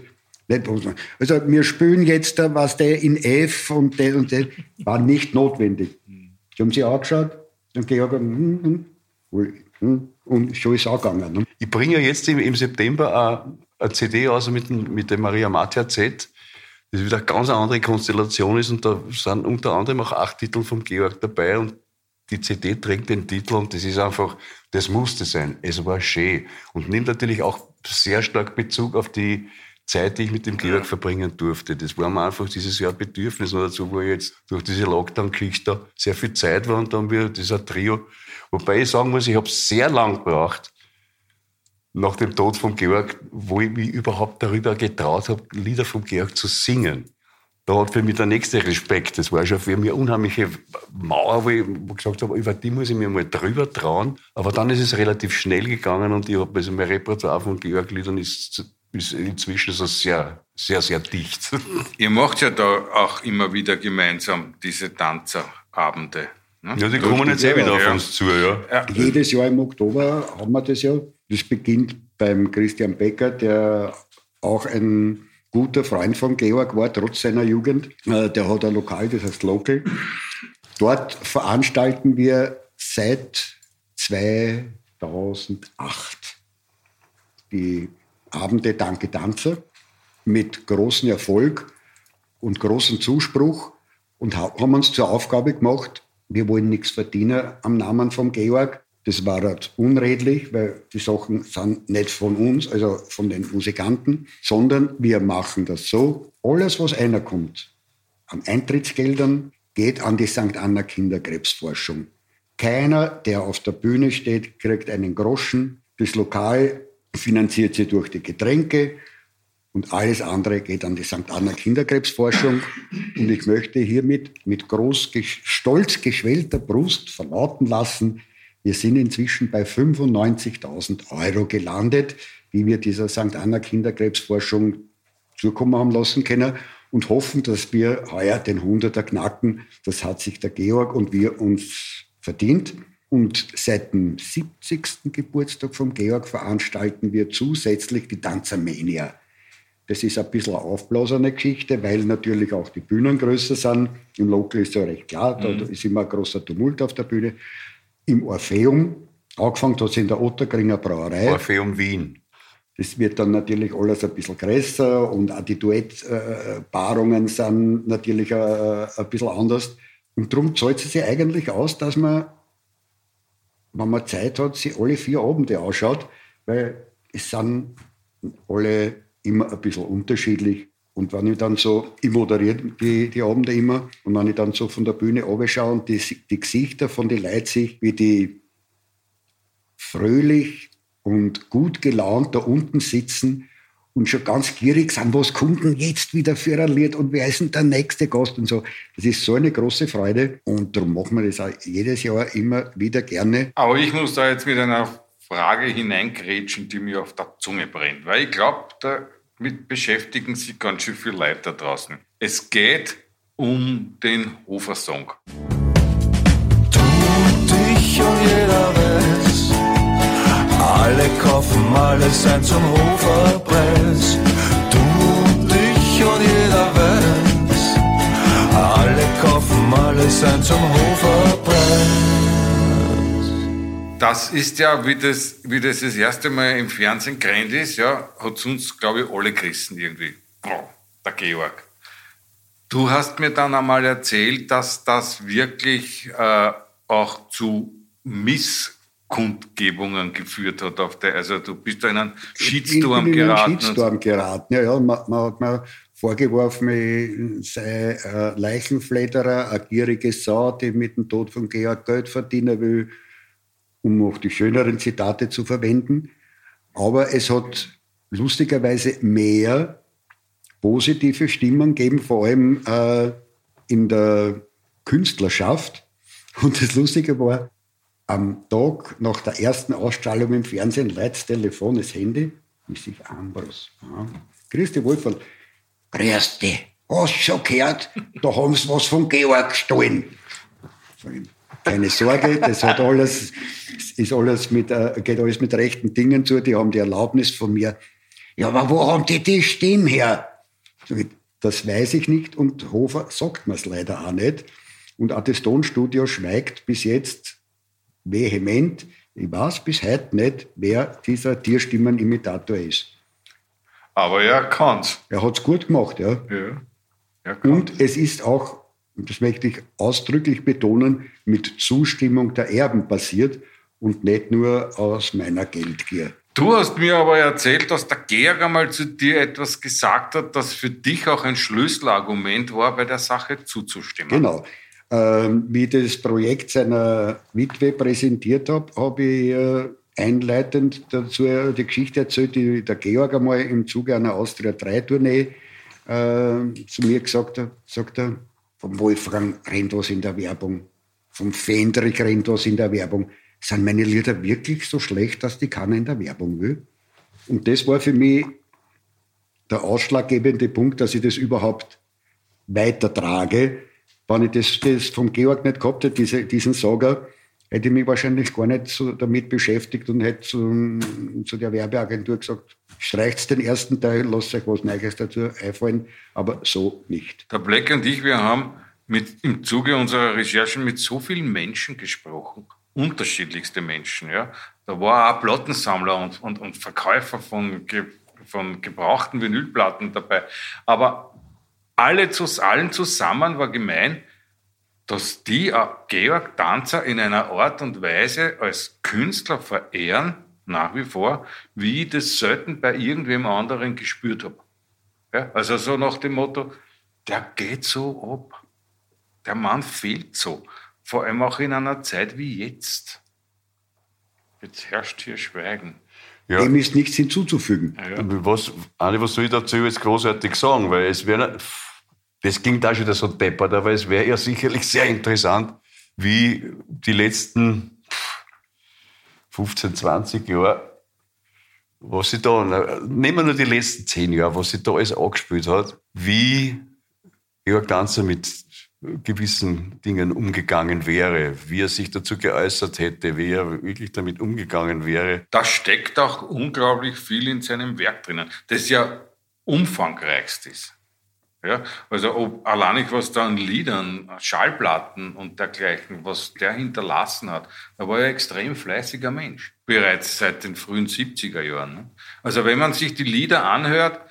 Also wir spielen jetzt, was der in F und der und der war nicht notwendig. Sie haben sich angeschaut und Georg, hm, hm, hm, hm und schon ist es auch gegangen. Ne? Ich bringe ja jetzt im, im September eine, CD aus mit, mit dem Maria Matia Z, das wieder eine ganz andere Konstellation ist und da sind unter anderem auch acht Titel vom Georg dabei und die CD trägt den Titel und das ist einfach, das musste sein. Es war schön und nimmt natürlich auch sehr stark Bezug auf die Zeit, die ich mit dem Georg verbringen durfte. Das war mir einfach dieses Jahr Bedürfnis. Und dazu war ich jetzt durch diese Lockdown-Geschichte sehr viel Zeit war und dann wieder dieser Trio. Wobei ich sagen muss, ich habe sehr lang gebraucht, nach dem Tod von Georg, wo ich mich überhaupt darüber getraut habe, Lieder von Georg zu singen. Da hat für mich der nächste Respekt. Das war schon für mich eine unheimliche Mauer, wo ich gesagt habe, über die muss ich mir mal drüber trauen. Aber dann ist es relativ schnell gegangen und ich habe also mein Repertoire von Georg-Liedern ist, ist inzwischen so sehr, sehr, sehr dicht. Ihr macht ja da auch immer wieder gemeinsam diese Tanzerabende. Ne? Ja, die kommen jetzt eh wieder auf uns zu, ja. Jedes Jahr im Oktober haben wir das ja. Das beginnt beim Christian Becker, der auch ein guter Freund von Georg war, trotz seiner Jugend. Äh, Der hat ein Lokal, das heißt Local. Dort veranstalten wir seit 2008 die Abende Danke Tanzer mit großem Erfolg und großem Zuspruch und ha- haben uns zur Aufgabe gemacht, wir wollen nichts verdienen am Namen von Georg. Das war halt unredlich, weil die Sachen sind nicht von uns, also von den Musikanten, sondern wir machen das so. Alles, was einer kommt, an Eintrittsgeldern, geht an die St. Anna Kinderkrebsforschung. Keiner, der auf der Bühne steht, kriegt einen Groschen. Das Lokal finanziert sie durch die Getränke und alles andere geht an die St. Anna Kinderkrebsforschung. Und ich möchte hiermit mit groß, stolz geschwellter Brust verlauten lassen, wir sind inzwischen bei 95.000 Euro gelandet, die wir dieser St. Anna Kinderkrebsforschung zukommen haben lassen können und hoffen, dass wir heuer den 100er knacken. Das hat sich der Georg und wir uns verdient. Und seit dem 70. Geburtstag vom Georg veranstalten wir zusätzlich die Tanzermania. Das ist ein bisschen eine aufblasene Geschichte, weil natürlich auch die Bühnen größer sind. Im Local ist ja recht klar, da ist immer ein großer Tumult auf der Bühne. Im Orpheum, angefangen hat es in der Otterkringer Brauerei. Orpheum Wien. Das wird dann natürlich alles ein bisschen größer und auch die Duettpaarungen sind natürlich äh, ein bisschen anders. Und darum zahlt es sich eigentlich aus, dass man, wenn man Zeit hat, sich alle vier Abende anschaut, weil es sind alle immer ein bisschen unterschiedlich. Und wenn ich dann so, ich moderiere die, die Abende immer, und wenn ich dann so von der Bühne schaue und die, die Gesichter von den Leuten sehe, wie die fröhlich und gut gelaunt da unten sitzen und schon ganz gierig sind, was kommt denn jetzt wieder für ein Lied und wer ist denn der nächste Gast und so. Das ist so eine große Freude und darum machen wir das auch jedes Jahr immer wieder gerne. Aber ich muss da jetzt mit einer Frage hineingrätschen, die mir auf der Zunge brennt, weil ich glaube, damit beschäftigen sich ganz schön viele Leute da draußen. Es geht um den Hofer-Song. dich und jeder weiß. Alle kaufen alles ein zum Hoferpreis. Du, dich und jeder weiß. Alle kaufen alles ein zum Hoferpreis. Das ist ja, wie das, wie das das erste Mal im Fernsehen gerannt ist, ja, hat es uns, glaube ich, alle gerissen irgendwie. Boah, der Georg. Du hast mir dann einmal erzählt, dass das wirklich äh, auch zu Misskundgebungen geführt hat. Auf der, also du bist da in einen Shitstorm ich bin in geraten. einen Shitstorm geraten. Ja, ja, man, man hat mir vorgeworfen, ich sei äh, Leichenfledderer, eine gierige Sau, die mit dem Tod von Georg Geld verdienen will, um auch die schöneren Zitate zu verwenden. Aber es hat lustigerweise mehr positive Stimmen gegeben, vor allem äh, in der Künstlerschaft. Und das Lustige war, am Tag nach der ersten Ausstrahlung im Fernsehen leitet Telefon, das Handy, sich Ambros. Ja. Christi Wolferl, grüß dich, hast schon gehört? Da haben sie was von Georg gestohlen. Keine Sorge, das hat alles, ist alles mit, äh, geht alles mit rechten Dingen zu, die haben die Erlaubnis von mir. Ja, aber wo haben die die Stimme her? Das weiß ich nicht und Hofer sagt mir es leider auch nicht. Und auch das Tonstudio schweigt bis jetzt vehement. Ich weiß bis heute nicht, wer dieser Tierstimmenimitator ist. Aber er kann's. Er hat es gut gemacht, ja. Ja. Und es ist auch, und das möchte ich ausdrücklich betonen, mit Zustimmung der Erben passiert und nicht nur aus meiner Geldgier. Du hast mir aber erzählt, dass der Georg einmal zu dir etwas gesagt hat, das für dich auch ein Schlüsselargument war, bei der Sache zuzustimmen. Genau. Ähm, wie ich das Projekt seiner Witwe präsentiert habe, habe ich äh, einleitend dazu die Geschichte erzählt, die der Georg einmal im Zuge einer Austria 3-Tournee äh, zu mir gesagt hat. Sagt er, vom Wolfgang rennt was in der Werbung, vom Fendrich rennt was in der Werbung. Sind meine Lieder wirklich so schlecht, dass die keiner in der Werbung will? Und das war für mich der ausschlaggebende Punkt, dass ich das überhaupt weitertrage. Wenn ich das, das vom Georg nicht gehabt hätte, diese, diesen Sager, hätte ich mich wahrscheinlich gar nicht so damit beschäftigt und hätte zu, zu der Werbeagentur gesagt, streicht den ersten Teil, lasst euch was Neues dazu einfallen, aber so nicht. Der Black und ich, wir haben mit, im Zuge unserer Recherchen mit so vielen Menschen gesprochen, unterschiedlichste Menschen. Ja. Da war auch Plattensammler und, und, und Verkäufer von, von gebrauchten Vinylplatten dabei. Aber alle allen zusammen war gemein, dass die äh, Georg Danzer in einer Art und Weise als Künstler verehren, nach wie vor, wie ich das selten bei irgendwem anderen gespürt habe. Ja, also so nach dem Motto, der geht so ab. Der Mann fehlt so. Vor allem auch in einer Zeit wie jetzt. Jetzt herrscht hier Schweigen. Ja. Dem ist nichts hinzuzufügen. Was, Andi, was soll ich dazu jetzt großartig sagen? Weil es wäre, das klingt auch schon wieder so deppert, aber es wäre ja sicherlich sehr interessant, wie die letzten 15, 20 Jahre, was sie da, nehmen wir nur die letzten 10 Jahre, was sie da alles angespielt hat, wie Jörg Danzer mit gewissen Dingen umgegangen wäre, wie er sich dazu geäußert hätte, wie er wirklich damit umgegangen wäre. Da steckt auch unglaublich viel in seinem Werk drinnen, das ja umfangreichst ist. Ja, also ob alleinig was da an Liedern, Schallplatten und dergleichen, was der hinterlassen hat, da war er ein extrem fleißiger Mensch. Bereits seit den frühen 70er Jahren. Ne? Also wenn man sich die Lieder anhört,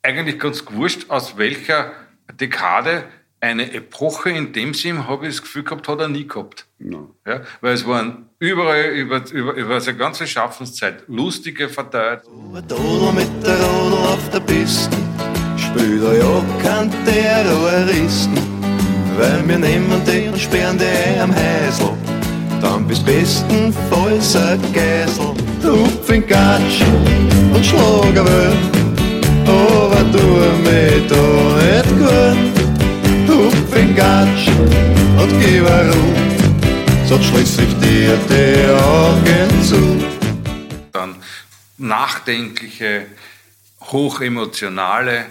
eigentlich ganz gewurscht, aus welcher Dekade eine Epoche in dem Sinn, habe ich das Gefühl gehabt, hat er nie gehabt. No. Ja, weil es waren überall über, über, über seine ganze Schaffenszeit lustige verteilt. Ein Dodel mit der Rodel auf der Piste, er ja kein Terroristen. Weil wir nehmen den und sperren den am Häsel, dann bist bestenfalls ein Geisel. Hupf in Gatsch und Schlagerwelt, aber tu mir da nicht gut. Hupf in Gatsch und gib er Ruhe, sonst schließ ich dir die Augen zu. Dann nachdenkliche, hochemotionale,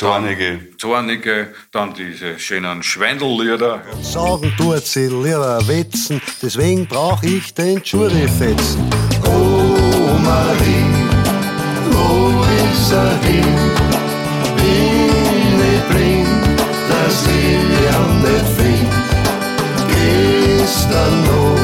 Zornige. zornige, dann diese schönen Schweindellieder. Sagen tut sie lieber wetzen, deswegen brauch ich den Schurifetzen. Oh Marie, wo ist er hin? Bin ich blind, dass ich ihn nicht find? Gestern noch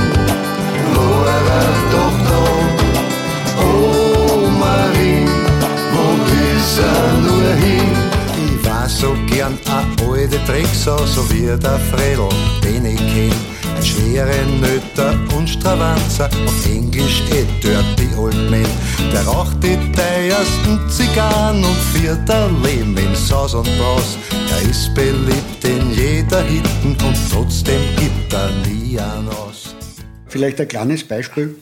gern a alte Drecksau, so wie der Fredel, den ich kenn. Ein schwere Nöter und Stravanzer, auf Englisch eh Dirty Old Man. Der raucht die teuersten Zigarren und führt ein Leben in Saus und Braus. Er ist beliebt in jeder Hitten und trotzdem gibt er nie an aus. Vielleicht ein kleines Beispiel.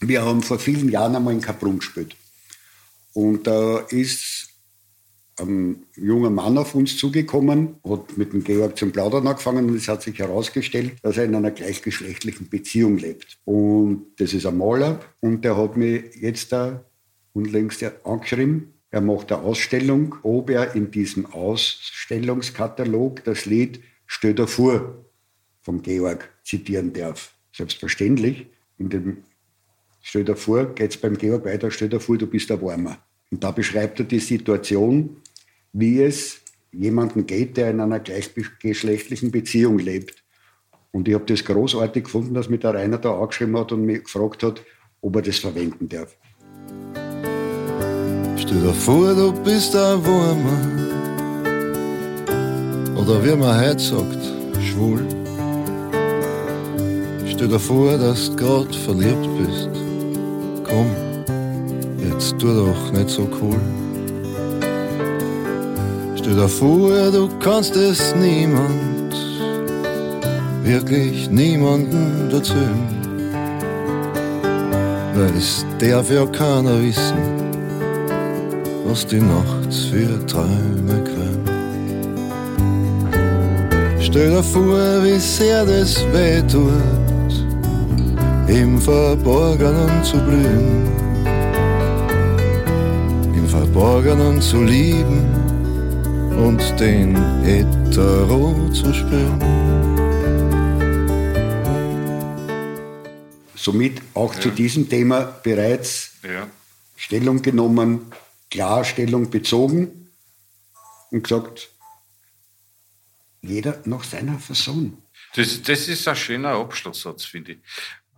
Wir haben vor vielen Jahren einmal in Kaprun gespielt. Und da ist ein junger Mann auf uns zugekommen, hat mit dem Georg zum Plaudern angefangen und es hat sich herausgestellt, dass er in einer gleichgeschlechtlichen Beziehung lebt. Und das ist ein Maler und der hat mich jetzt da unlängst angeschrieben. Er macht eine Ausstellung, ob er in diesem Ausstellungskatalog das Lied Stell dir vor vom Georg zitieren darf. Selbstverständlich. In dem Stell dir vor, geht es beim Georg weiter, stell dir vor, du bist ein Warmer. Und da beschreibt er die Situation, wie es jemanden geht, der in einer gleichgeschlechtlichen Beziehung lebt. Und ich habe das großartig gefunden, dass mich der Rainer da angeschrieben hat und mich gefragt hat, ob er das verwenden darf. Stell dir vor, du bist ein Wurmer. Oder wie man heute sagt, schwul. Stell dir vor, dass du grad verliebt bist. Komm, jetzt tu doch nicht so cool. Stell dir vor, du kannst es niemand, wirklich niemanden erzählen. Weil es darf ja keiner wissen, was die nachts für Träume quälen. Stell dir vor, wie sehr das weh tut, im Verborgenen zu blühen, im Verborgenen zu lieben und den Hetero zu spüren. Somit auch zu diesem Thema bereits Ja. Stellung genommen, klar Stellung bezogen und gesagt, jeder nach seiner Fasson. Das, das ist ein schöner Abschlusssatz, finde ich.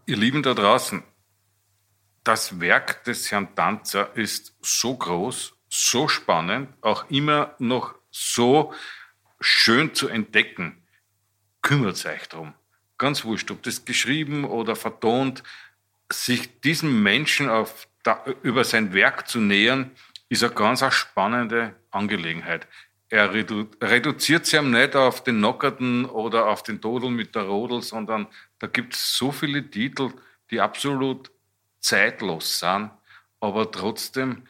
Ihr Lieben da draußen, das Werk des Herrn Tanzer ist so groß, so spannend, auch immer noch so schön zu entdecken. Kümmert euch drum. Ganz wurscht, ob das geschrieben oder vertont, sich diesem Menschen auf da, über sein Werk zu nähern, ist eine ganz eine spannende Angelegenheit. Er redu reduziert sich nicht auf den Nockerten oder auf den Todel mit der Rodel, sondern da gibt es so viele Titel, die absolut zeitlos sind, aber trotzdem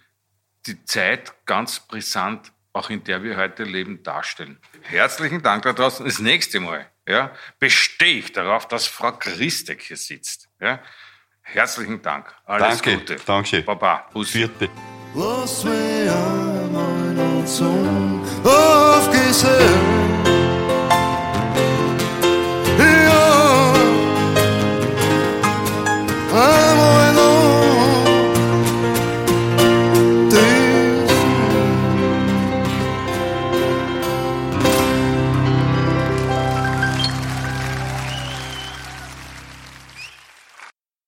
die Zeit ganz brisant, auch in der wir heute leben, darstellen. Herzlichen Dank da draußen. Das nächste Mal ja, bestehe ich darauf, dass Frau Christek hier sitzt. Ja. Herzlichen Dank. Alles Danke, Gute. danke. Baba. Bussi. Vierte. Lass mich einmal noch zum Aufgesehen.